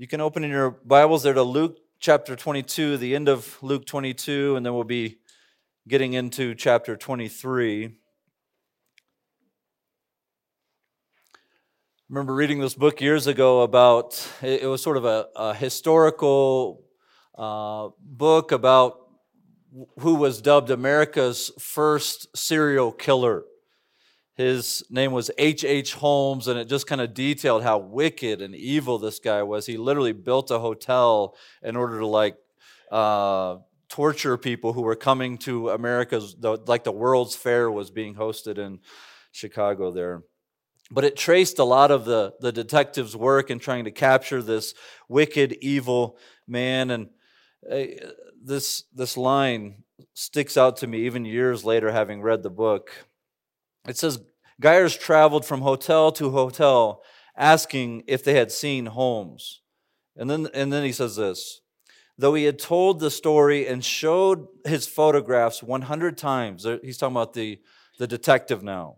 You can open in your Bibles there to Luke chapter 22, the end of Luke 22, and then we'll be getting into chapter 23. I remember reading this book years ago about it was sort of a, a historical uh, book about who was dubbed America's first serial killer. His name was H.H. H. Holmes, and it just kind of detailed how wicked and evil this guy was. He literally built a hotel in order to like uh, torture people who were coming to America's, like the World's Fair was being hosted in Chicago there. But it traced a lot of the, the detective's work in trying to capture this wicked, evil man. And uh, this, this line sticks out to me even years later, having read the book. It says Geyers traveled from hotel to hotel asking if they had seen Holmes. And then, and then he says this though he had told the story and showed his photographs 100 times, he's talking about the, the detective now.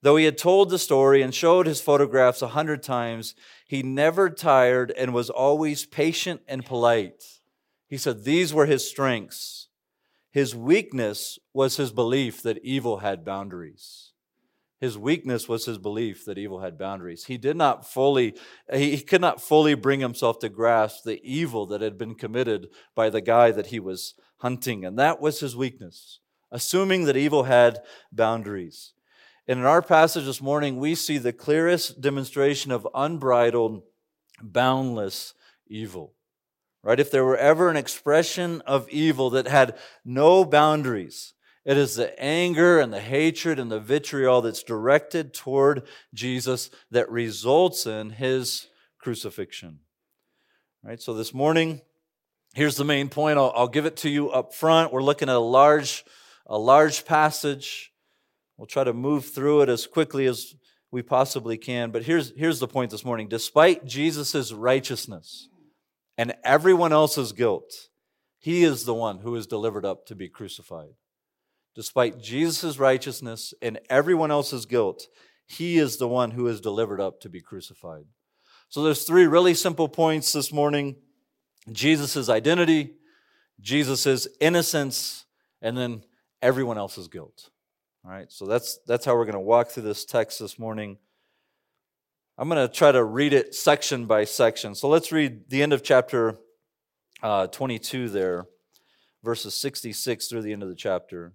Though he had told the story and showed his photographs a hundred times, he never tired and was always patient and polite. He said these were his strengths. His weakness was his belief that evil had boundaries. His weakness was his belief that evil had boundaries. He did not fully, he could not fully bring himself to grasp the evil that had been committed by the guy that he was hunting. And that was his weakness, assuming that evil had boundaries. And in our passage this morning, we see the clearest demonstration of unbridled, boundless evil. Right? If there were ever an expression of evil that had no boundaries, it is the anger and the hatred and the vitriol that's directed toward Jesus that results in his crucifixion. Right? So this morning, here's the main point. I'll, I'll give it to you up front. We're looking at a large, a large passage. We'll try to move through it as quickly as we possibly can. But here's, here's the point this morning. Despite Jesus' righteousness and everyone else's guilt, he is the one who is delivered up to be crucified. Despite Jesus' righteousness and everyone else's guilt, he is the one who is delivered up to be crucified. So there's three really simple points this morning. Jesus' identity, Jesus' innocence, and then everyone else's guilt. All right, so that's, that's how we're going to walk through this text this morning. I'm going to try to read it section by section. So let's read the end of chapter uh, 22 there, verses 66 through the end of the chapter.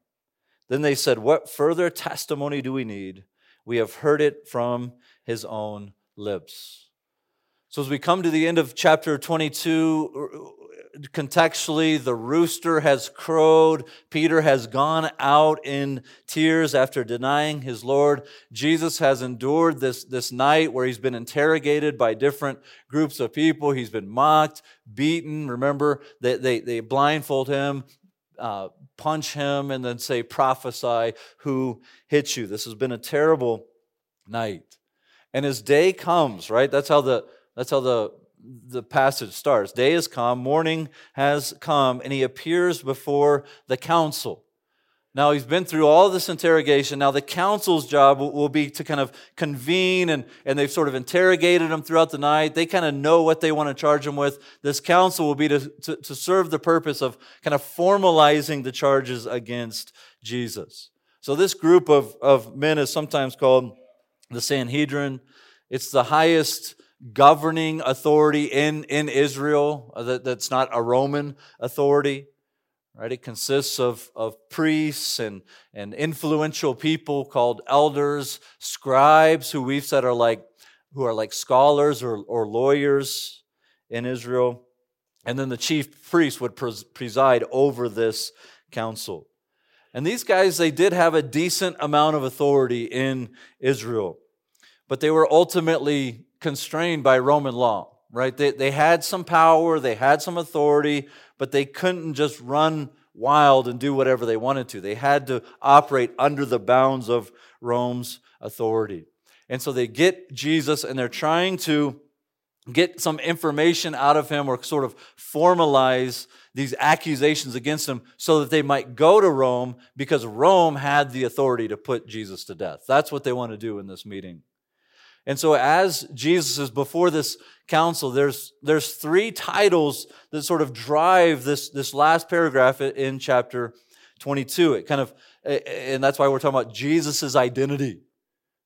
Then they said, What further testimony do we need? We have heard it from his own lips. So, as we come to the end of chapter 22, contextually, the rooster has crowed. Peter has gone out in tears after denying his Lord. Jesus has endured this, this night where he's been interrogated by different groups of people. He's been mocked, beaten. Remember, they, they, they blindfold him, uh, punch him and then say, prophesy who hit you. This has been a terrible night. And his day comes, right? That's how the that's how the the passage starts. Day has come, morning has come, and he appears before the council. Now, he's been through all this interrogation. Now, the council's job will be to kind of convene, and, and they've sort of interrogated him throughout the night. They kind of know what they want to charge him with. This council will be to, to, to serve the purpose of kind of formalizing the charges against Jesus. So, this group of, of men is sometimes called the Sanhedrin. It's the highest governing authority in, in Israel uh, that, that's not a Roman authority right? It consists of, of priests and, and influential people called elders scribes who we've said are like who are like scholars or, or lawyers in israel. And then the chief priest would pres- preside over this council. And these guys they did have a decent amount of authority in israel but they were ultimately constrained by roman law right? They, they had some power, they had some authority, but they couldn't just run wild and do whatever they wanted to. They had to operate under the bounds of Rome's authority. And so they get Jesus and they're trying to get some information out of him or sort of formalize these accusations against him so that they might go to Rome because Rome had the authority to put Jesus to death. That's what they want to do in this meeting. And so as Jesus is before this council, there's, there's three titles that sort of drive this, this last paragraph in chapter 22. It kind of, and that's why we're talking about Jesus' identity,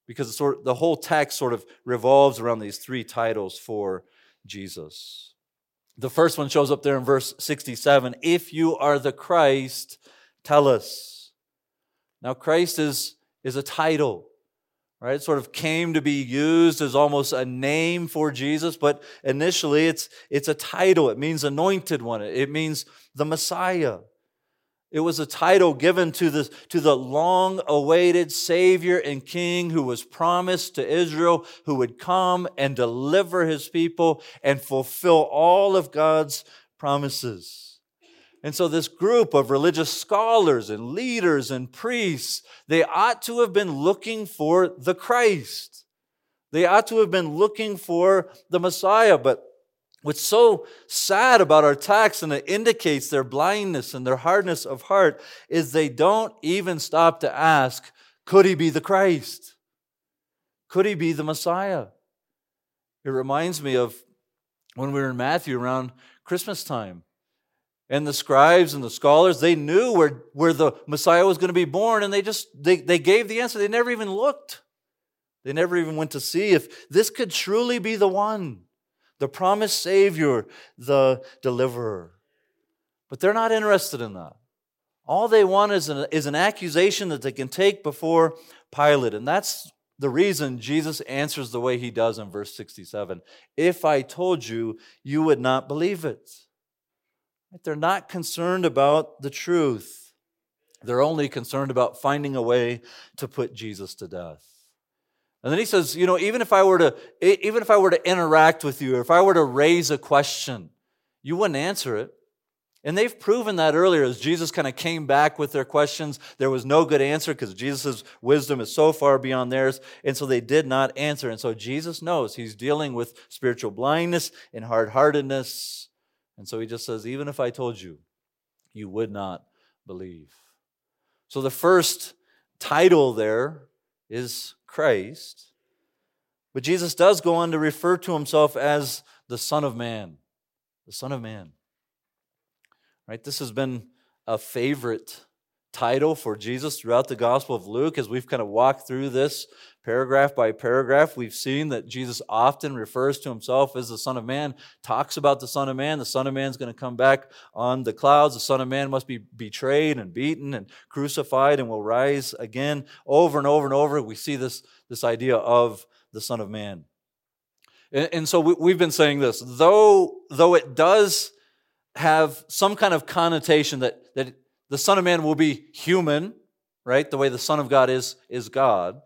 because sort of, the whole text sort of revolves around these three titles for Jesus. The first one shows up there in verse 67 If you are the Christ, tell us. Now, Christ is, is a title right? It sort of came to be used as almost a name for Jesus, but initially it's, it's a title. It means anointed one, it means the Messiah. It was a title given to the, to the long awaited Savior and King who was promised to Israel, who would come and deliver his people and fulfill all of God's promises. And so, this group of religious scholars and leaders and priests, they ought to have been looking for the Christ. They ought to have been looking for the Messiah. But what's so sad about our text, and it indicates their blindness and their hardness of heart, is they don't even stop to ask, could he be the Christ? Could he be the Messiah? It reminds me of when we were in Matthew around Christmas time and the scribes and the scholars they knew where, where the messiah was going to be born and they just they, they gave the answer. They never even looked. They never even went to see if this could truly be the one the promised savior the deliverer. But they're not interested in that. All they want is an, is an accusation that they can take before pilate and that's the reason jesus answers the way he does in verse 67 if i told you you would not believe it they're not concerned about the truth. They're only concerned about finding a way to put Jesus to death. And then he says, you know, even if I were to even if I were to interact with you, or if I were to raise a question, you wouldn't answer it. And they've proven that earlier as Jesus kind of came back with their questions. There was no good answer because Jesus' wisdom is so far beyond theirs. And so they did not answer. And so Jesus knows he's dealing with spiritual blindness and hard heartedness. And so he just says, even if I told you, you would not believe. So the first title there is Christ. But Jesus does go on to refer to himself as the Son of Man. The Son of Man. Right? This has been a favorite title for Jesus throughout the Gospel of Luke as we've kind of walked through this paragraph by paragraph. We've seen that Jesus often refers to himself as the Son of Man, talks about the Son of Man. The Son of Man is going to come back on the clouds. The Son of Man must be betrayed and beaten and crucified and will rise again. Over and over and over, we see this, this idea of the Son of Man. And, and so we, we've been saying this though, though it does have some kind of connotation that, that the Son of Man will be human, right? The way the Son of God is, is God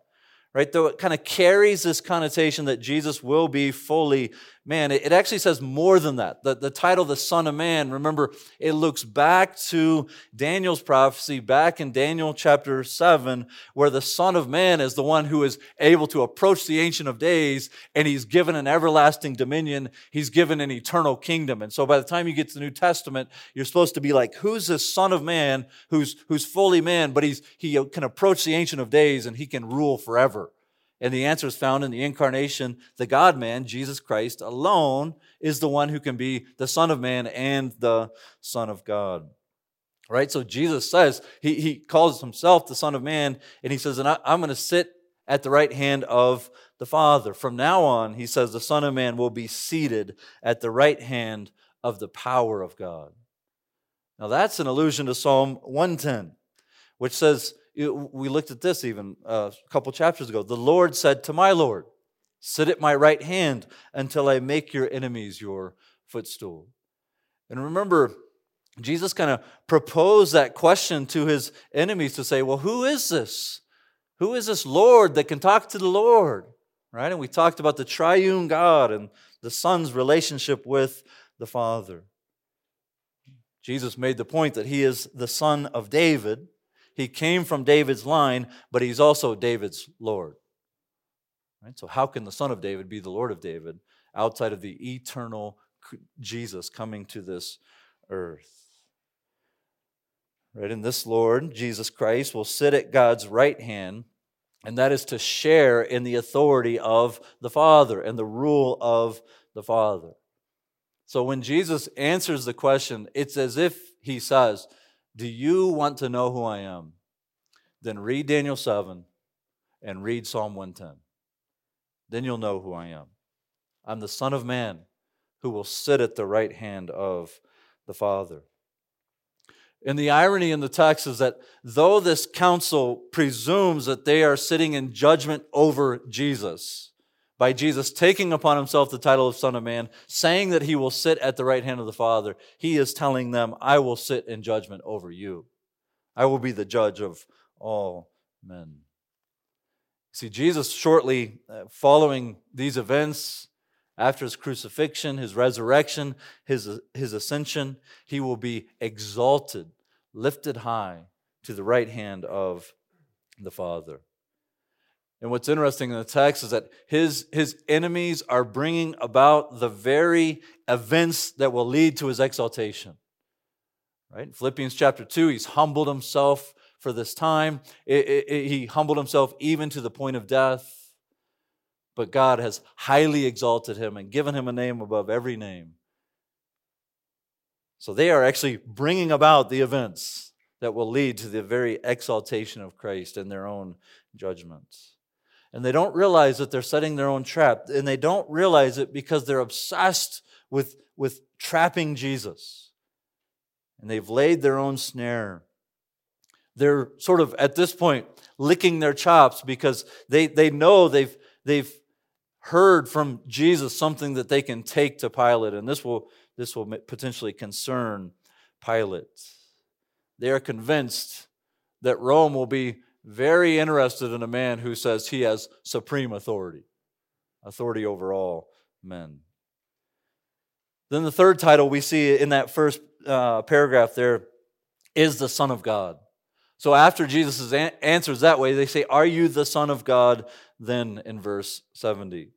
right? Though it kind of carries this connotation that Jesus will be fully man, it actually says more than that. The, the title, the Son of Man, remember, it looks back to Daniel's prophecy, back in Daniel chapter 7, where the Son of Man is the one who is able to approach the Ancient of Days, and he's given an everlasting dominion. He's given an eternal kingdom. And so by the time you get to the New Testament, you're supposed to be like, who's this Son of Man who's, who's fully man, but he's, he can approach the Ancient of Days and he can rule forever? And the answer is found in the incarnation. The God man, Jesus Christ alone, is the one who can be the Son of Man and the Son of God. Right? So Jesus says, he, he calls himself the Son of Man, and he says, and I, I'm going to sit at the right hand of the Father. From now on, he says, the Son of Man will be seated at the right hand of the power of God. Now, that's an allusion to Psalm 110, which says, we looked at this even uh, a couple chapters ago. The Lord said to my Lord, Sit at my right hand until I make your enemies your footstool. And remember, Jesus kind of proposed that question to his enemies to say, Well, who is this? Who is this Lord that can talk to the Lord? Right? And we talked about the triune God and the Son's relationship with the Father. Jesus made the point that he is the Son of David. He came from David's line, but he's also David's Lord. Right? So, how can the Son of David be the Lord of David outside of the eternal Jesus coming to this earth? Right? And this Lord, Jesus Christ, will sit at God's right hand, and that is to share in the authority of the Father and the rule of the Father. So when Jesus answers the question, it's as if he says, Do you want to know who I am? Then read Daniel 7 and read Psalm 110. Then you'll know who I am. I'm the Son of Man who will sit at the right hand of the Father. And the irony in the text is that though this council presumes that they are sitting in judgment over Jesus, by Jesus taking upon himself the title of Son of Man, saying that he will sit at the right hand of the Father, he is telling them, I will sit in judgment over you. I will be the judge of all men. See, Jesus, shortly uh, following these events, after his crucifixion, his resurrection, his, his ascension, he will be exalted, lifted high to the right hand of the Father. And what's interesting in the text is that his, his enemies are bringing about the very events that will lead to his exaltation. Right? In Philippians chapter 2, he's humbled himself for this time. It, it, it, he humbled himself even to the point of death but God has highly exalted him and given him a name above every name. So they are actually bringing about the events that will lead to the very exaltation of Christ in their own judgments. And they don't realize that they're setting their own trap. And they don't realize it because they're obsessed with, with trapping Jesus. And they've laid their own snare. They're sort of, at this point, licking their chops because they, they know they've, they've heard from Jesus something that they can take to Pilate, and this will, this will potentially concern Pilate. They are convinced that Rome will be very interested in a man who says he has supreme authority, authority over all men. Then the third title we see in that first uh, paragraph there is the Son of God. So after Jesus answers that way, they say, Are you the Son of God? Then in verse 70.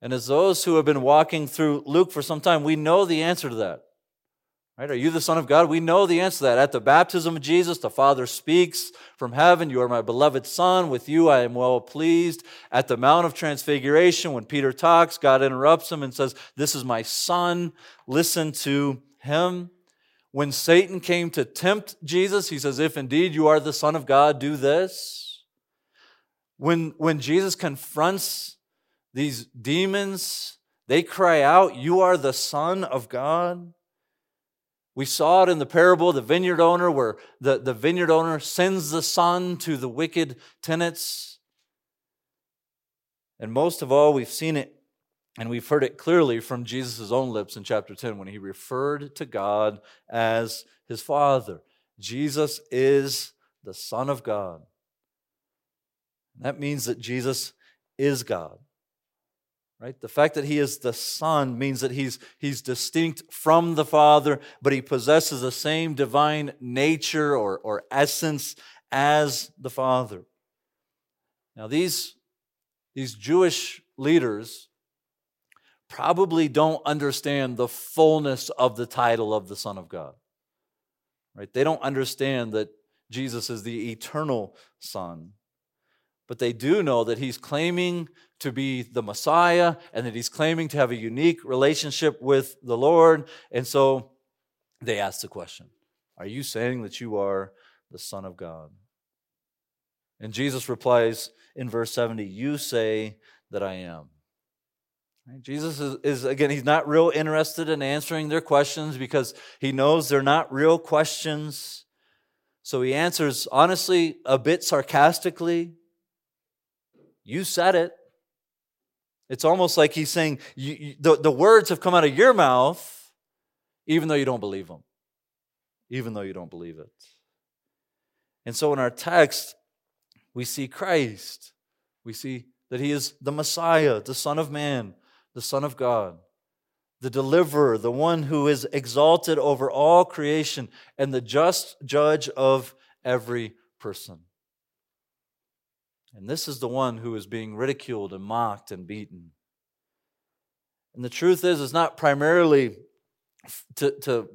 And as those who have been walking through Luke for some time, we know the answer to that. Right? Are you the Son of God? We know the answer to that. At the baptism of Jesus, the Father speaks from heaven, You are my beloved Son. With you I am well pleased. At the Mount of Transfiguration, when Peter talks, God interrupts him and says, This is my Son. Listen to him. When Satan came to tempt Jesus, he says, If indeed you are the Son of God, do this. When, when Jesus confronts these demons, they cry out, You are the Son of God. We saw it in the parable of the vineyard owner, where the, the vineyard owner sends the son to the wicked tenants. And most of all, we've seen it and we've heard it clearly from Jesus' own lips in chapter 10 when he referred to God as his Father. Jesus is the Son of God. That means that Jesus is God. Right? The fact that he is the Son means that he's, he's distinct from the Father, but he possesses the same divine nature or, or essence as the Father. Now, these, these Jewish leaders probably don't understand the fullness of the title of the Son of God. Right? They don't understand that Jesus is the eternal Son. But they do know that he's claiming to be the Messiah and that he's claiming to have a unique relationship with the Lord. And so they ask the question Are you saying that you are the Son of God? And Jesus replies in verse 70 You say that I am. Jesus is, is, again, he's not real interested in answering their questions because he knows they're not real questions. So he answers honestly, a bit sarcastically. You said it. It's almost like he's saying, you, you, the, the words have come out of your mouth, even though you don't believe them, even though you don't believe it. And so in our text, we see Christ. We see that he is the Messiah, the Son of Man the Son of God, the deliverer, the one who is exalted over all creation, and the just judge of every person. And this is the one who is being ridiculed and mocked and beaten. And the truth is, it's not primarily to, to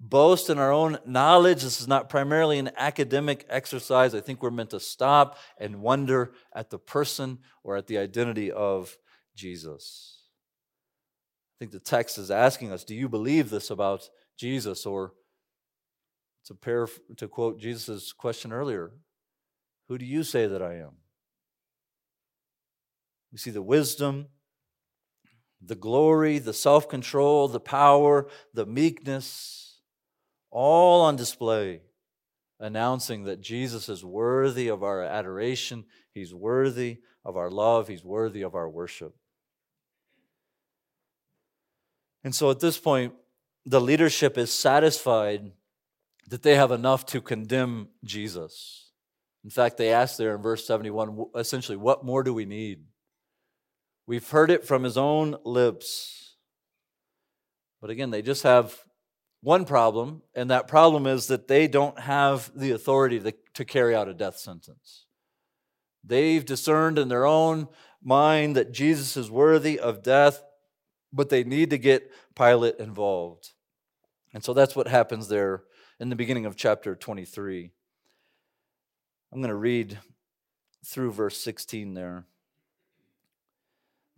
boast in our own knowledge. This is not primarily an academic exercise. I think we're meant to stop and wonder at the person or at the identity of Jesus. I think the text is asking us do you believe this about Jesus? Or to, paraphr- to quote Jesus' question earlier, who do you say that I am? We see the wisdom, the glory, the self control, the power, the meekness, all on display, announcing that Jesus is worthy of our adoration, He's worthy of our love, He's worthy of our worship. And so at this point, the leadership is satisfied that they have enough to condemn Jesus. In fact, they ask there in verse 71 essentially, what more do we need? We've heard it from his own lips. But again, they just have one problem, and that problem is that they don't have the authority to, carry out a death sentence. They've discerned in their own mind that Jesus is worthy of death, but they need to get Pilate involved. And so that's what happens there in the beginning of chapter 23. I'm going to read through verse 16 there.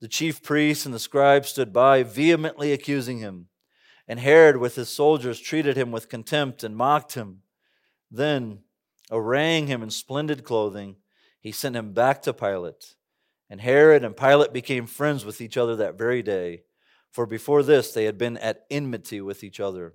The chief priests and the scribes stood by, vehemently accusing him. And Herod, with his soldiers, treated him with contempt and mocked him. Then, arraying him in splendid clothing, he sent him back to Pilate. And Herod and Pilate became friends with each other that very day, for before this they had been at enmity with each other.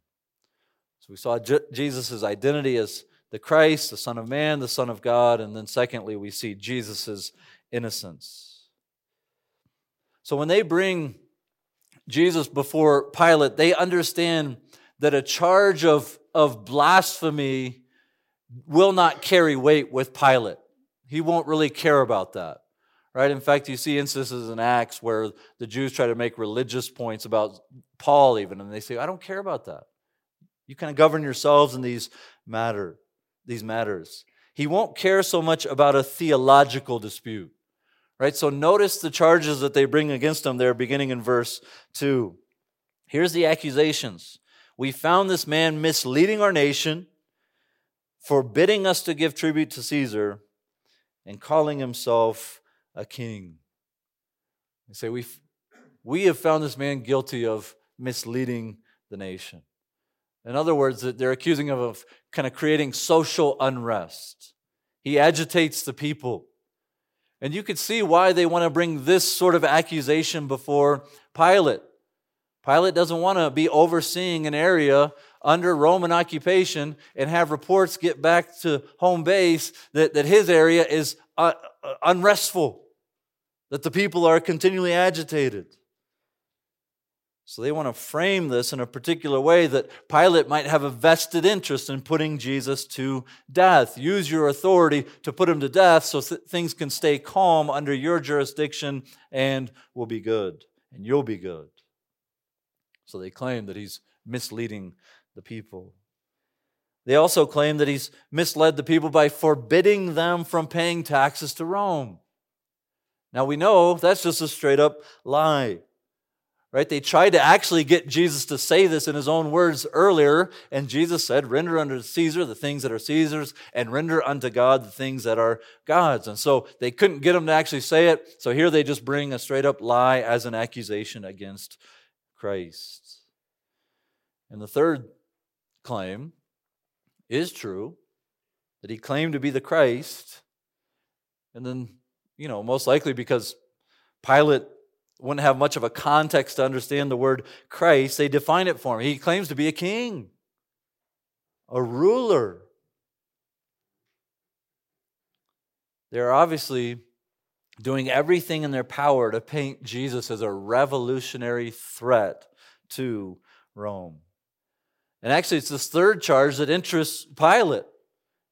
So we saw Je- Jesus' identity as the Christ, the Son of Man, the Son of God, and then secondly, we see Jesus' innocence. So when they bring Jesus before Pilate, they understand that a charge of, of blasphemy will not carry weight with Pilate. He won't really care about that. Right? In fact, you see instances in Acts where the Jews try to make religious points about Paul, even, and they say, I don't care about that. You kind of govern yourselves in these matter, these matters. He won't care so much about a theological dispute. Right? So notice the charges that they bring against him there beginning in verse 2. Here's the accusations. We found this man misleading our nation, forbidding us to give tribute to Caesar, and calling himself a king. They say, we we have found this man guilty of misleading the nation. In other words, they're accusing him of kind of creating social unrest. He agitates the people. And you could see why they want to bring this sort of accusation before Pilate. Pilate doesn't want to be overseeing an area under Roman occupation and have reports get back to home base that, that his area is uh, uh unrestful, that the people are continually agitated. So they want to frame this in a particular way that Pilate might have a vested interest in putting Jesus to death. Use your authority to put him to death so th- things can stay calm under your jurisdiction and will be good, and you'll be good. So they claim that he's misleading the people. They also claim that he's misled the people by forbidding them from paying taxes to Rome. Now we know that's just a straight up lie. Right? They tried to actually get Jesus to say this in his own words earlier, and Jesus said, Render unto Caesar the things that are Caesar's, and render unto God the things that are God's. And so they couldn't get him to actually say it, so here they just bring a straight up lie as an accusation against Christ. And the third claim is true that he claimed to be the Christ, and then, you know, most likely because Pilate wouldn't have much of a context to understand the word Christ, they define it for him. He claims to be a king, a ruler. They're obviously doing everything in their power to paint Jesus as a revolutionary threat to Rome. And actually, it's this third charge that interests Pilate.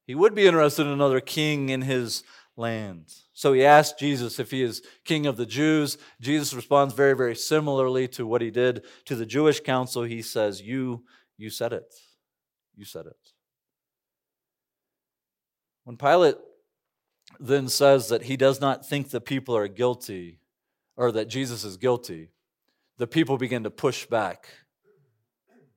He would be interested in another king in his land. So he asked Jesus if he is king of the Jews. Jesus responds very, very similarly to what he did to the Jewish council. He says, You, you said it. You said it. When Pilate then says that he does not think the people are guilty or that Jesus is guilty, the people begin to push back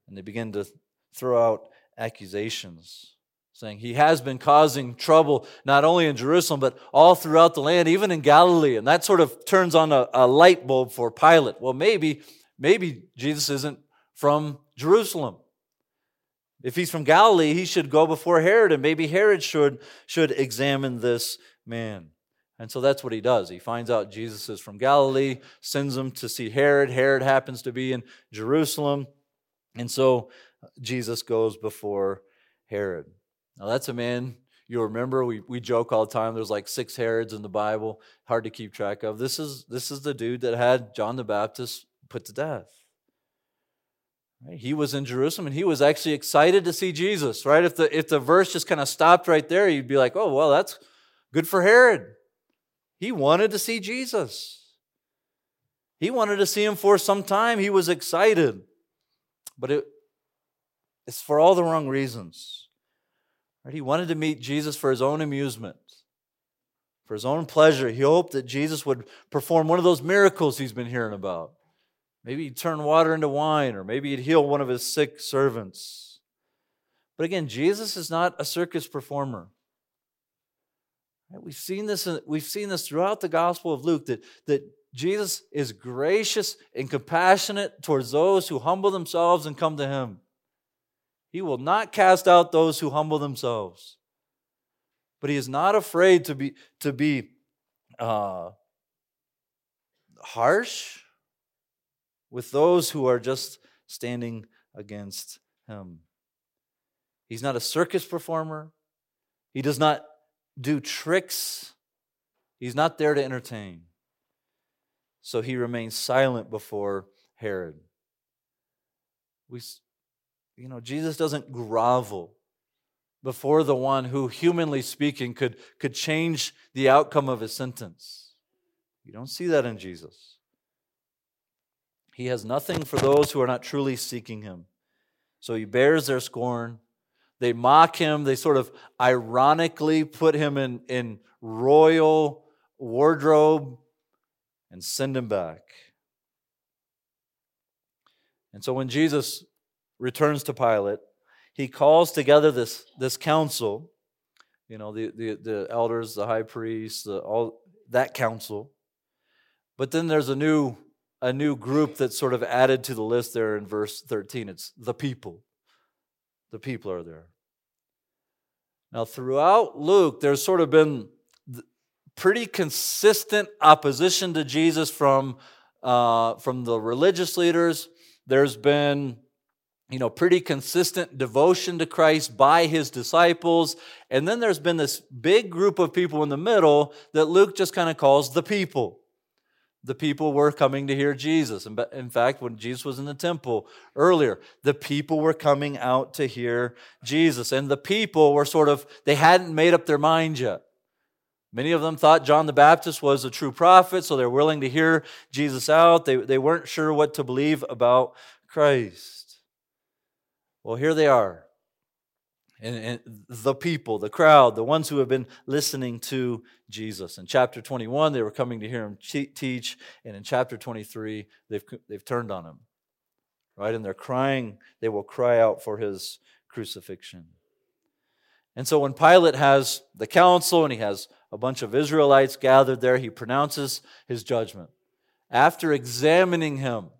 and they begin to throw out accusations saying he has been causing trouble not only in Jerusalem, but all throughout the land, even in Galilee. And that sort of turns on a, a light bulb for Pilate. Well, maybe, maybe Jesus isn't from Jerusalem. If he's from Galilee, he should go before Herod, and maybe Herod should, should examine this man. And so that's what he does. He finds out Jesus is from Galilee, sends him to see Herod. Herod happens to be in Jerusalem. And so Jesus goes before Herod. Now, that's a man you'll remember we, we joke all the time there's like six herods in the bible hard to keep track of. This is this is the dude that had john the baptist put to death. He was in jerusalem and he was actually excited to see jesus right? If the if the verse just kind of stopped right there you'd be like oh well that's good for herod. He wanted to see jesus. He wanted to see him for some time he was excited. But it, it's for all the wrong reasons Right? He wanted to meet Jesus for his own amusement, for his own pleasure. He hoped that Jesus would perform one of those miracles he's been hearing about. Maybe he'd turn water into wine, or maybe he'd heal one of his sick servants. But again, Jesus is not a circus performer. We've seen this, we've seen this throughout the Gospel of Luke that, that Jesus is gracious and compassionate towards those who humble themselves and come to him. He will not cast out those who humble themselves. But he is not afraid to be, to be uh, harsh with those who are just standing against him. He's not a circus performer. He does not do tricks. He's not there to entertain. So he remains silent before Herod. We, you know, Jesus doesn't grovel before the one who, humanly speaking, could, could change the outcome of his sentence. You don't see that in Jesus. He has nothing for those who are not truly seeking him. So he bears their scorn. They mock him. They sort of ironically put him in, in royal wardrobe and send him back. And so when Jesus returns to Pilate. He calls together this, this council, you know, the, the, the elders, the high priests, the, all that council. But then there's a new, a new group that's sort of added to the list there in verse 13. It's the people. The people are there. Now, throughout Luke, there's sort of been pretty consistent opposition to Jesus from, uh, from the religious leaders. There's been you know, pretty consistent devotion to Christ by his disciples. And then there's been this big group of people in the middle that Luke just kind of calls the people. the people were coming to hear Jesus. And in fact, when Jesus was in the temple earlier, the people were coming out to hear Jesus. And the people were sort of, they hadn't made up their mind yet. Many of them thought John the Baptist was a true prophet, so they're willing to hear Jesus out. They, they weren't sure what to believe about Christ. Well, here they are and, and, the people, the crowd, the ones who have been listening to Jesus. In chapter 21, they were coming to hear him teach, and in chapter 23, they've, they've turned on him. Right? And they're crying, they will cry out for his crucifixion. And so when Pilate has the council and he has a bunch of Israelites gathered there, he pronounces his judgment. After examining him,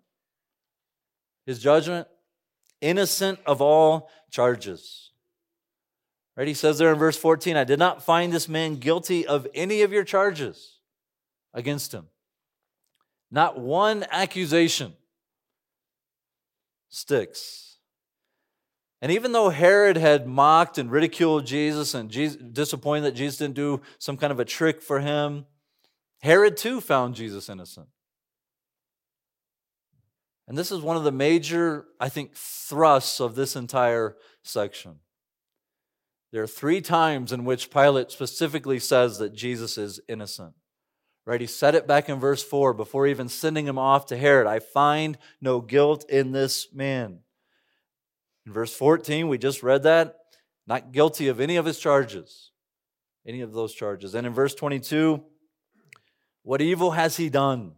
his judgment, innocent of all charges. Right? He says there in verse 14, I did not find this man guilty of any of your charges against him. Not one accusation sticks. And even though Herod had mocked and ridiculed Jesus and Jesus, disappointed that Jesus didn't do some kind of a trick for him, Herod too found Jesus innocent. And this is one of the major, I think, thrusts of this entire section. There are three times in which Pilate specifically says that Jesus is innocent. Right? He said it back in verse 4 before even sending him off to Herod. I find no guilt in this man. In verse 14, we just read that. Not guilty of any of his charges, any of those charges. And in verse 22, what evil has he done?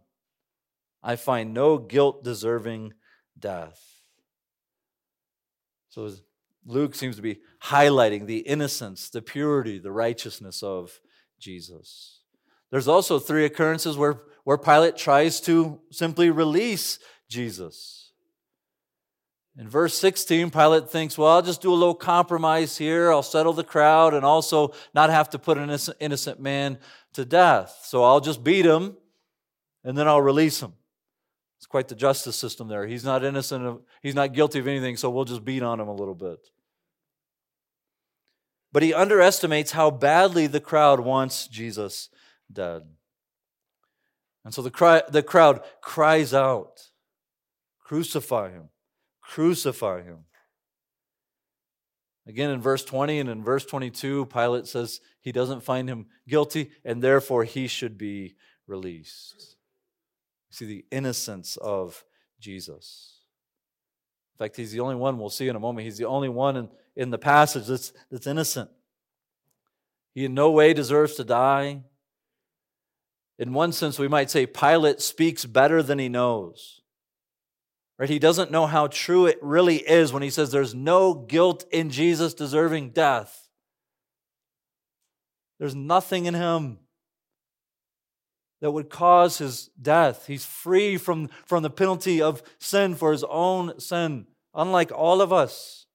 I find no guilt deserving death. So Luke seems to be highlighting the innocence, the purity, the righteousness of Jesus. There's also three occurrences where, where Pilate tries to simply release Jesus. In verse 16, Pilate thinks, well, I'll just do a little compromise here. I'll settle the crowd and also not have to put an innocent, innocent man to death. So I'll just beat him and then I'll release him. It's quite the justice system there. He's not innocent of, he's not guilty of anything, so we'll just beat on him a little bit but he underestimates how badly the crowd wants Jesus dead. And so the, cry, the crowd cries out, Crucify him! Crucify him! Again, in verse 20 and in verse 22, Pilate says he doesn't find him guilty and therefore he should be released. See the innocence of Jesus. In fact, he's the only one, we'll see in a moment, he's the only one in, in the passage that's, that's innocent. He in no way deserves to die. In one sense, we might say Pilate speaks better than he knows. Right? He doesn't know how true it really is when he says there's no guilt in Jesus deserving death. There's nothing in him that would cause his death. He's free from, from the penalty of sin for his own sin, unlike all of us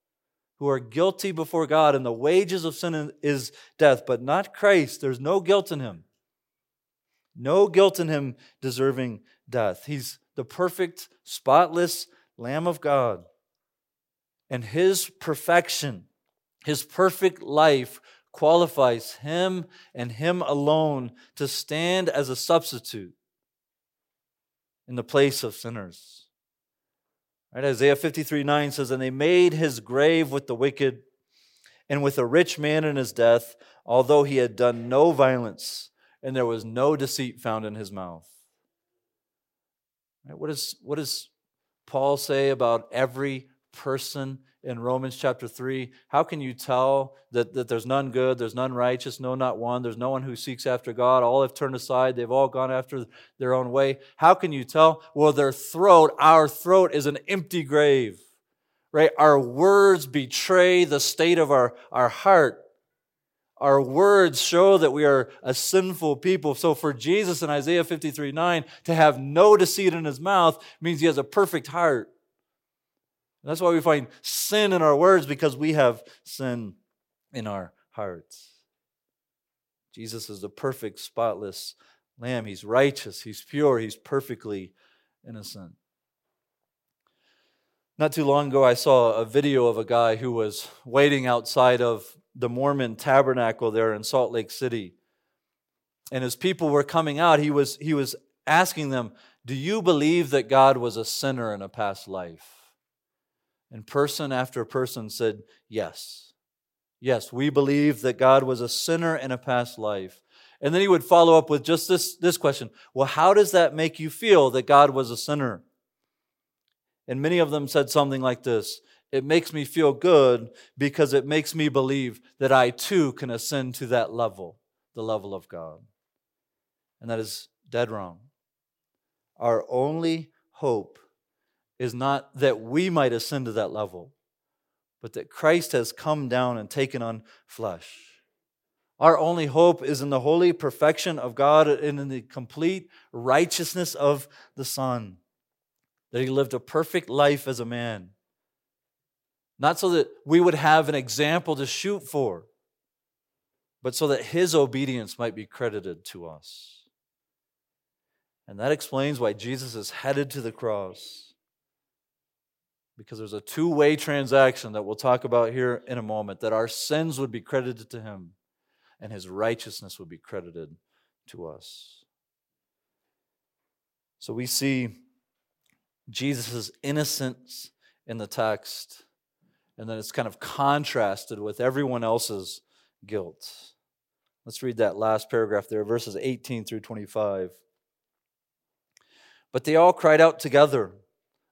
who are guilty before God, and the wages of sin is death, but not Christ. There's no guilt in him. No guilt in him deserving death. He's the perfect, spotless Lamb of God. And his perfection, his perfect life, qualifies him and him alone to stand as a substitute in the place of sinners. Right? Isaiah 53 9 says, And they made his grave with the wicked and with a rich man in his death, although he had done no violence and there was no deceit found in his mouth. Right? What, is, what does Paul say about every person in Romans chapter 3. How can you tell that, that there's none good, there's none righteous, no, not one, there's no one who seeks after God? All have turned aside, they've all gone after their own way. How can you tell? Well, their throat, our throat, is an empty grave, right? Our words betray the state of our, our heart. Our words show that we are a sinful people. So for Jesus in Isaiah 53 9 to have no deceit in his mouth means he has a perfect heart. That's why we find sin in our words because we have sin in our hearts. Jesus is the perfect, spotless lamb. He's righteous, he's pure, he's perfectly innocent. Not too long ago, I saw a video of a guy who was waiting outside of the Mormon tabernacle there in Salt Lake City. And as people were coming out, he was, he was asking them, Do you believe that God was a sinner in a past life? And person after person said, Yes. Yes, we believe that God was a sinner in a past life. And then he would follow up with just this, this question Well, how does that make you feel that God was a sinner? And many of them said something like this It makes me feel good because it makes me believe that I too can ascend to that level, the level of God. And that is dead wrong. Our only hope is not that we might ascend to that level, but that Christ has come down and taken on flesh. Our only hope is in the holy perfection of God and in the complete righteousness of the Son. That he lived a perfect life as a man. Not so that we would have an example to shoot for, but so that his obedience might be credited to us. And that explains why Jesus is headed to the cross because there's a two way transaction that we'll talk about here in a moment that our sins would be credited to him and his righteousness would be credited to us. So we see Jesus' innocence in the text, and then it's kind of contrasted with everyone else's guilt. Let's read that last paragraph there, verses 18 through 25. But they all cried out together.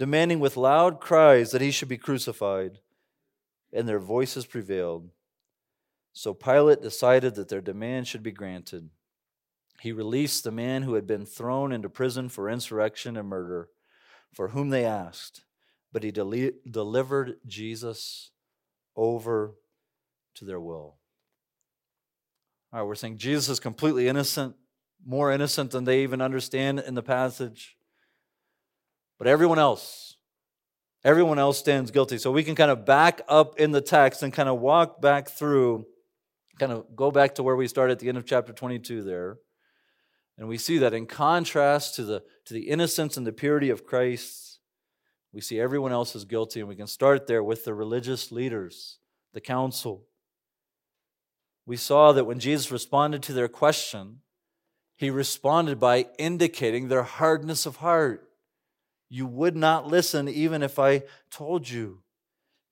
demanding with loud cries that he should be crucified, and their voices prevailed. So Pilate decided that their demand should be granted. He released the man who had been thrown into prison for insurrection and murder, for whom they asked, but he del- delivered Jesus over to their will. All right, we're saying Jesus is completely innocent, more innocent than they even understand in the passage. But everyone else, everyone else stands guilty. So we can kind of back up in the text and kind of walk back through, kind of go back to where we started at the end of chapter 22 there. And we see that in contrast to the, to the innocence and the purity of Christ, we see everyone else is guilty. And we can start there with the religious leaders, the council. We saw that when Jesus responded to their question, he responded by indicating their hardness of heart. You would not listen even if I told you.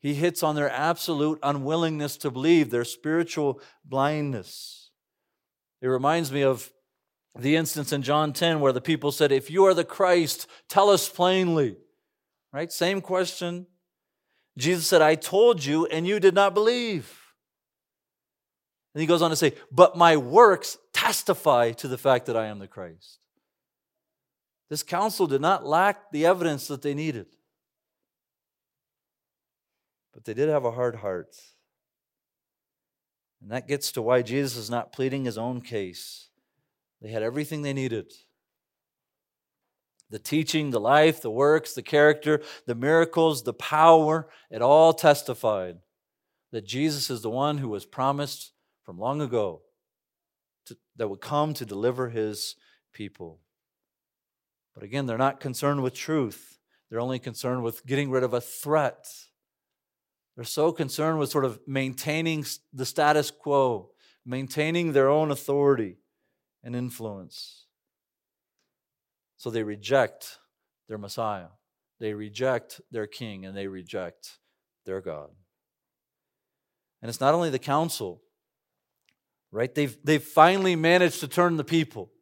He hits on their absolute unwillingness to believe, their spiritual blindness. It reminds me of the instance in John 10 where the people said, If you are the Christ, tell us plainly. Right? Same question. Jesus said, I told you, and you did not believe. And he goes on to say, But my works testify to the fact that I am the Christ. This council did not lack the evidence that they needed. But they did have a hard heart. And that gets to why Jesus is not pleading his own case. They had everything they needed the teaching, the life, the works, the character, the miracles, the power, it all testified that Jesus is the one who was promised from long ago to, that would come to deliver his people. But again, they're not concerned with truth. They're only concerned with getting rid of a threat. They're so concerned with sort of maintaining the status quo, maintaining their own authority and influence. So they reject their Messiah, they reject their king, and they reject their God. And it's not only the council, right? They've, they've finally managed to turn the people.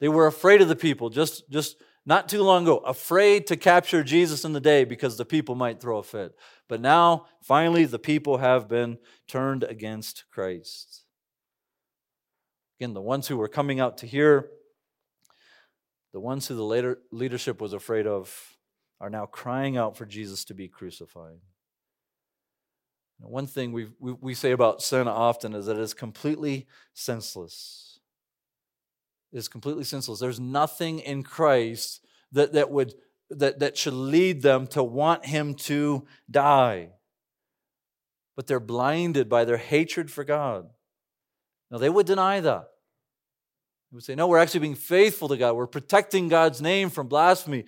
They were afraid of the people just, just not too long ago, afraid to capture Jesus in the day because the people might throw a fit. But now, finally, the people have been turned against Christ. Again, the ones who were coming out to hear, the ones who the later leadership was afraid of, are now crying out for Jesus to be crucified. one thing we we say about sin often is that it is completely senseless is completely senseless. There's nothing in Christ that, that, would, that, that should lead them to want him to die. But they're blinded by their hatred for God. Now, they would deny that. They would say, No, we're actually being faithful to God. We're protecting God's name from blasphemy.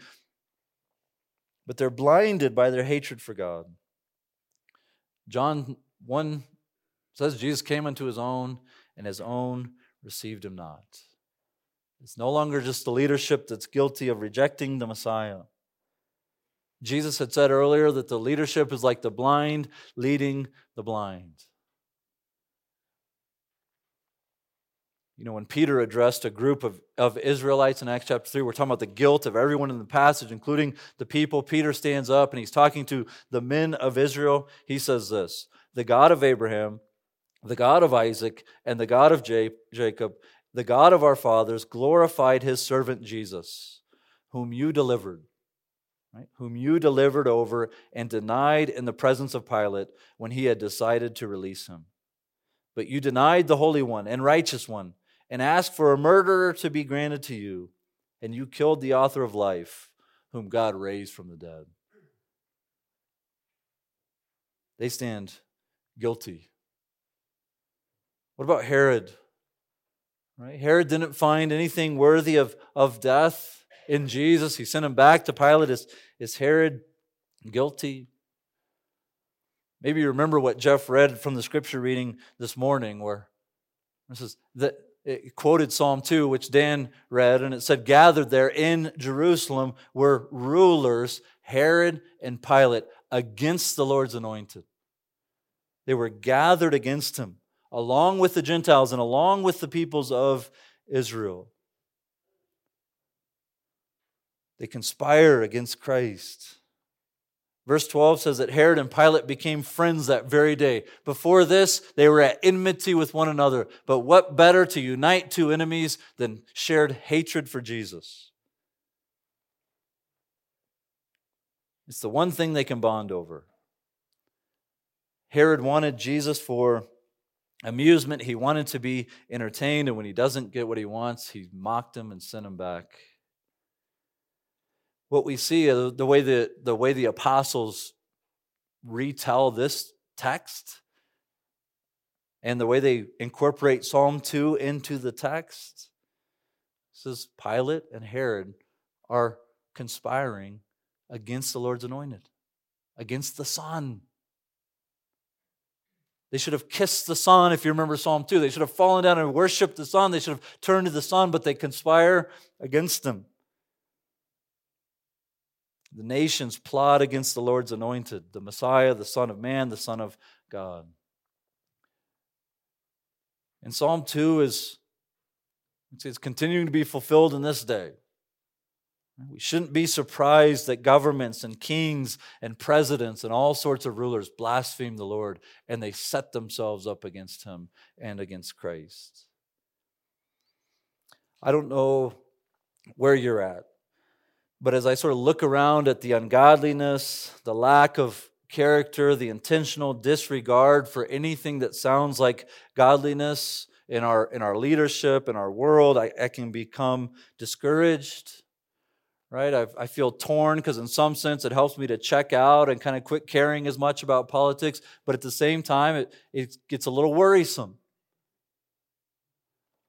But they're blinded by their hatred for God. John 1 says Jesus came unto his own, and his own received him not. It's no longer just the leadership that's guilty of rejecting the Messiah. Jesus had said earlier that the leadership is like the blind leading the blind. You know, when Peter addressed a group of, of Israelites in Acts chapter 3, we're talking about the guilt of everyone in the passage, including the people. Peter stands up and he's talking to the men of Israel. He says this The God of Abraham, the God of Isaac, and the God of Jacob, the God of our fathers, glorified his servant Jesus, whom you delivered. Right? Whom you delivered over and denied in the presence of Pilate when he had decided to release him. But you denied the Holy One and Righteous One and asked for a murderer to be granted to you, and you killed the author of life, whom God raised from the dead. They stand guilty. What about Herod? Right? Herod didn't find anything worthy of, of death in Jesus. He sent him back to Pilate. Is, is Herod guilty? Maybe you remember what Jeff read from the scripture reading this morning, where this is that it quoted Psalm 2, which Dan read, and it said, Gathered there in Jerusalem were rulers, Herod and Pilate, against the Lord's anointed. They were gathered against him, along with the Gentiles and along with the peoples of Israel. They conspire against Christ. Verse 12 says that Herod and Pilate became friends that very day. Before this, they were at enmity with one another. But what better to unite two enemies than shared hatred for Jesus? It's the one thing they can bond over. Herod wanted Jesus for amusement, he wanted to be entertained, and when he doesn't get what he wants, he mocked him and sent him back what we see uh, the way the, the way the apostles retell this text and the way they incorporate Psalm 2 into the text says Pilate and Herod are conspiring against the Lord's anointed, against the Son. They should have kissed the Son, if you remember Psalm 2. They should have fallen down and worshiped the Son. They should have turned to the Son, but they conspire against him. The nations plot against the Lord's anointed, the Messiah, the Son of Man, the Son of God. And Psalm 2 is it's continuing to be fulfilled in this day. We shouldn't be surprised that governments and kings and presidents and all sorts of rulers blaspheme the Lord and they set themselves up against him and against Christ. I don't know where you're at. But as I sort of look around at the ungodliness, the lack of character, the intentional disregard for anything that sounds like godliness in our, in our leadership, in our world, I, I can become discouraged right? I, I feel torn because, in some sense, it helps me to check out and kind of quit caring as much about politics. But at the same time, it, it gets a little worrisome.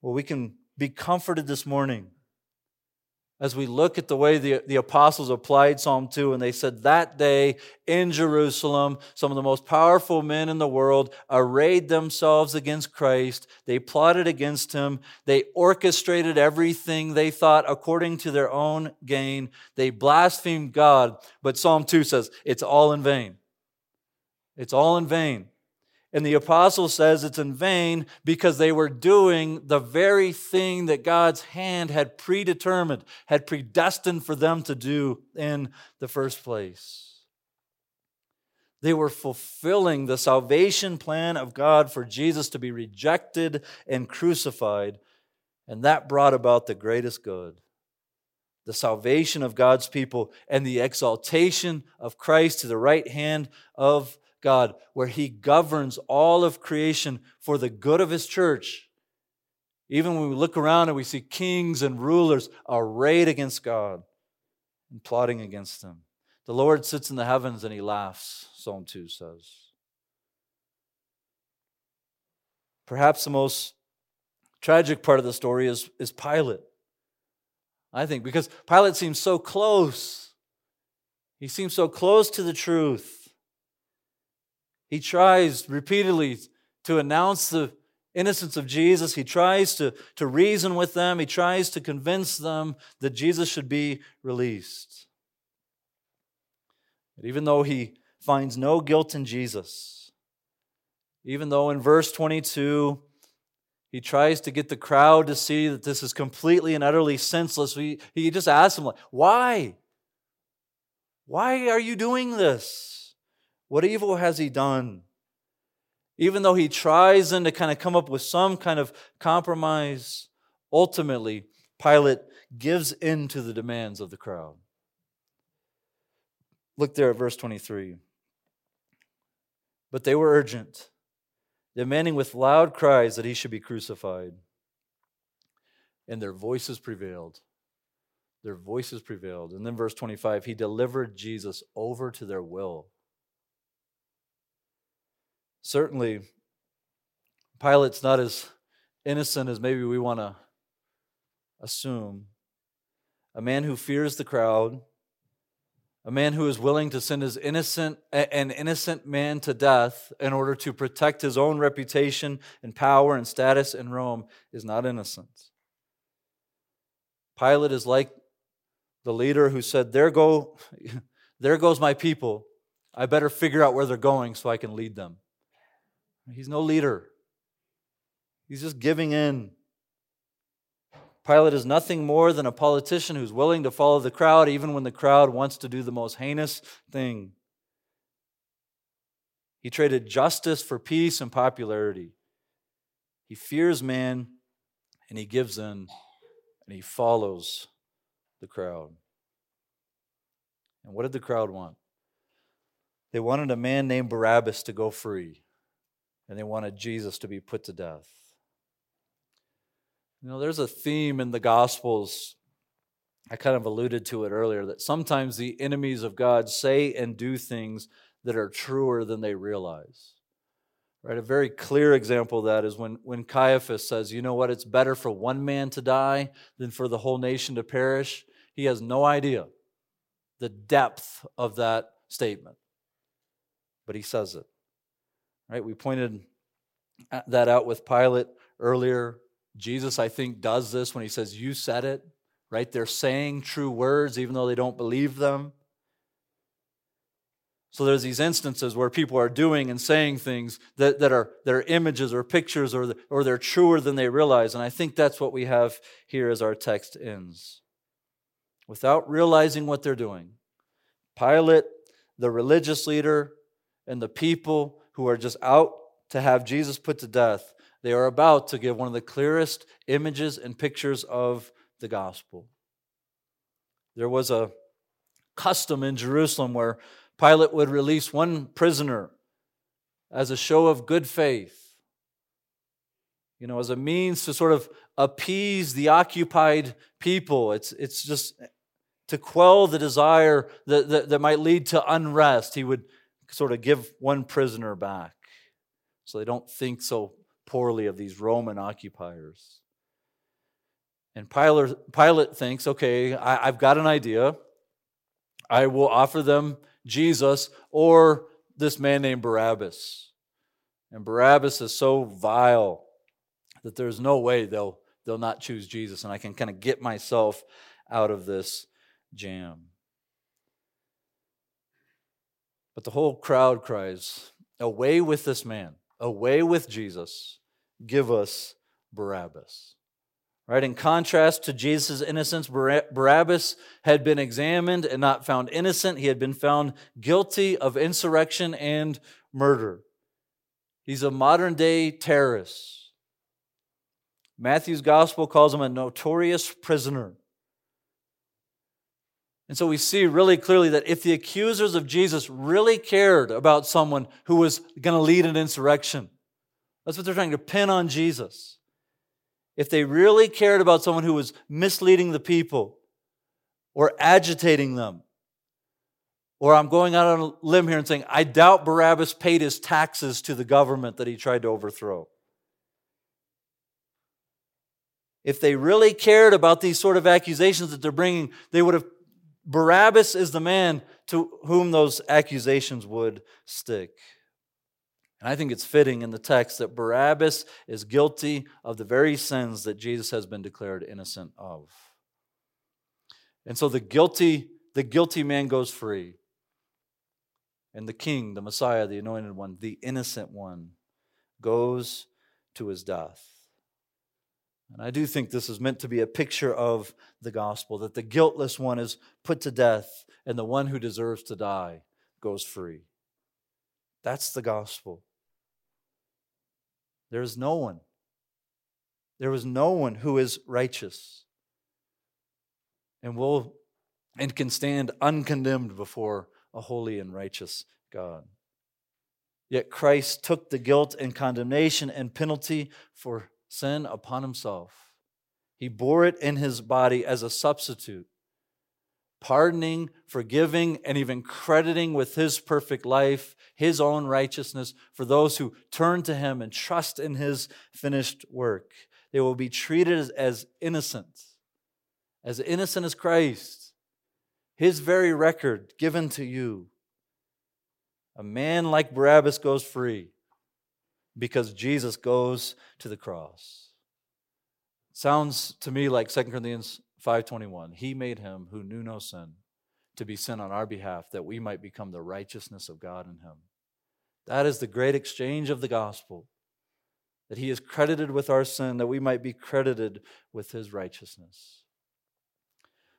Well, we can be comforted this morning as we look at the way the, the apostles applied Psalm 2, and they said, That day in Jerusalem, some of the most powerful men in the world arrayed themselves against Christ. They plotted against him. They orchestrated everything they thought according to their own gain. They blasphemed God. But Psalm 2 says, It's all in vain. It's all in vain. And the apostle says it's in vain because they were doing the very thing that God's hand had predetermined, had predestined for them to do in the first place. They were fulfilling the salvation plan of God for Jesus to be rejected and crucified, and that brought about the greatest good the salvation of God's people and the exaltation of Christ to the right hand of God, where He governs all of creation for the good of His church. Even when we look around and we see kings and rulers arrayed against God, and plotting against him. The Lord sits in the heavens and he laughs, Psalm 2 says. Perhaps the most tragic part of the story is, is Pilate. I think, because Pilate seems so close. He seems so close to the truth. He tries repeatedly to announce the innocence of Jesus. He tries to, to reason with them. He tries to convince them that Jesus should be released. But even though he finds no guilt in Jesus, even though in verse 22 he tries to get the crowd to see that this is completely and utterly senseless. He, he just asks them, like, why? Why are you doing this? What evil has he done? Even though he tries then to kind of come up with some kind of compromise, ultimately, Pilate gives in to the demands of the crowd. Look there at verse 23. But they were urgent demanding with loud cries that he should be crucified. And their voices prevailed. Their voices prevailed. And then, verse 25, he delivered Jesus over to their will. Certainly, Pilate's not as innocent as maybe we want to assume. A man who fears the crowd, a man who is willing to send his innocent an innocent man to death in order to protect his own reputation and power and status in Rome is not innocent. Pilate is like the leader who said, "There go there goes my people. I better figure out where they're going so I can lead them." He's no leader. He's just giving in Pilate is nothing more than a politician who's willing to follow the crowd even when the crowd wants to do the most heinous thing. He traded justice for peace and popularity. He fears man and he gives in and he follows the crowd. And what did the crowd want? They wanted a man named Barabbas to go free, and they wanted Jesus to be put to death. You know, there's a theme in the Gospels. I kind of alluded to it earlier that sometimes the enemies of God say and do things that are truer than they realize. Right? A very clear example of that is when, when Caiaphas says, you know what, it's better for one man to die than for the whole nation to perish. He has no idea the depth of that statement. But he says it. Right? We pointed uh, that out with Pilate earlier. Jesus, I think, does this when he says, You said it, right? They're saying true words even though they don't believe them. So there's these instances where people are doing and saying things that, that are are images or pictures or, the, or they're truer than they realize. And I think that's what we have here as our text ends. Without realizing what they're doing, Pilate, the religious leader, and the people who are just out to have Jesus put to death they are about to give one of the clearest images and pictures of the gospel. There was a custom in Jerusalem where Pilate would release one prisoner as a show of good faith, you know, as a means to sort of appease the occupied people. It's, it's just to quell the desire that, that, that might lead to unrest. He would sort of give one prisoner back so they don't think so poorly of these Roman occupiers. And Pilate, Pilate thinks, okay, I, I've got an idea. I will offer them Jesus or this man named Barabbas. And Barabbas is so vile that there's no way they'll, they'll not choose Jesus. And I can kind of get myself out of this jam. But the whole crowd cries, Away with this man away with Jesus, give us Barabbas. Right? In contrast to Jesus' innocence, Barabbas had been examined and not found innocent. He had been found guilty of insurrection and murder. He's a modern day terrorist. Matthew's gospel calls him a notorious prisoner. And so we see really clearly that if the accusers of Jesus really cared about someone who was going to lead an insurrection, that's what they're trying to pin on Jesus. If they really cared about someone who was misleading the people, or agitating them. Or I'm going out on a limb here and saying, I doubt Barabbas paid his taxes to the government that he tried to overthrow. If they really cared about these sort of accusations that they're bringing, they would have. Barabbas is the man to whom those accusations would stick. And I think it's fitting in the text that Barabbas is guilty of the very sins that Jesus has been declared innocent of. And so the guilty, the guilty man goes free. And the king, the Messiah, the anointed one, the innocent one, goes to his death. And I do think this is meant to be a picture of the gospel that the guiltless one is put to death and the one who deserves to die goes free. That's the gospel. There is no one. There is no one who is righteous and will and can stand uncondemned before a holy and righteous God. Yet Christ took the guilt and condemnation and penalty for sin upon himself. He bore it in his body as a substitute, pardoning, forgiving, and even crediting with his perfect life his own righteousness for those who turn to him and trust in his finished work. They will be treated as innocent, as innocent as Christ his very record given to you. A man like Barabbas goes free because Jesus goes to the cross. Sounds to me like 2 Corinthians 5:21. He made him who knew no sin to be sin on our behalf that we might become the righteousness of God in him. That is the great exchange of the gospel. That he is credited with our sin that we might be credited with his righteousness.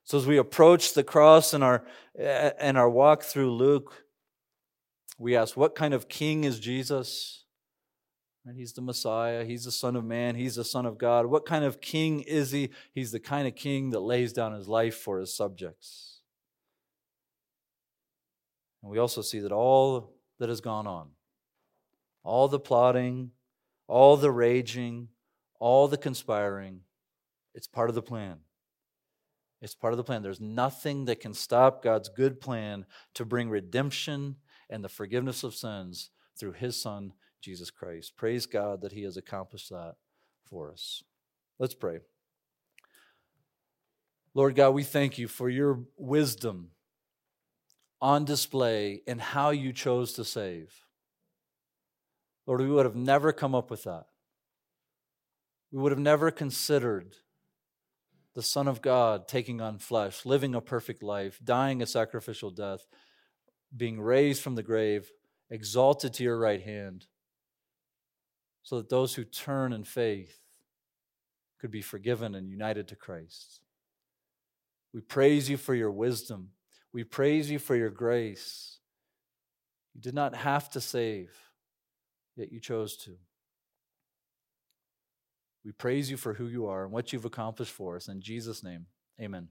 So as we approach the cross in our in our walk through Luke, we ask, what kind of king is Jesus? And he's the Messiah. He's the Son of Man. He's the Son of God. What kind of king is he? He's the kind of king that lays down his life for his subjects. And we also see that all that has gone on, all the plotting, all the raging, all the conspiring, it's part of the plan. It's part of the plan. There's nothing that can stop God's good plan to bring redemption and the forgiveness of sins through his Son, Jesus Christ. Praise God that he has accomplished that for us. Let's pray. Lord God, we thank you for your wisdom on display in how you chose to save. Lord, we would have never come up with that. We would have never considered the Son of God taking on flesh, living a perfect life, dying a sacrificial death, being raised from the grave, exalted to your right hand, so that those who turn in faith could be forgiven and united to Christ. We praise you for your wisdom. We praise you for your grace. You did not have to save, yet you chose to. We praise you for who you are and what you've accomplished for us. In Jesus' name, amen.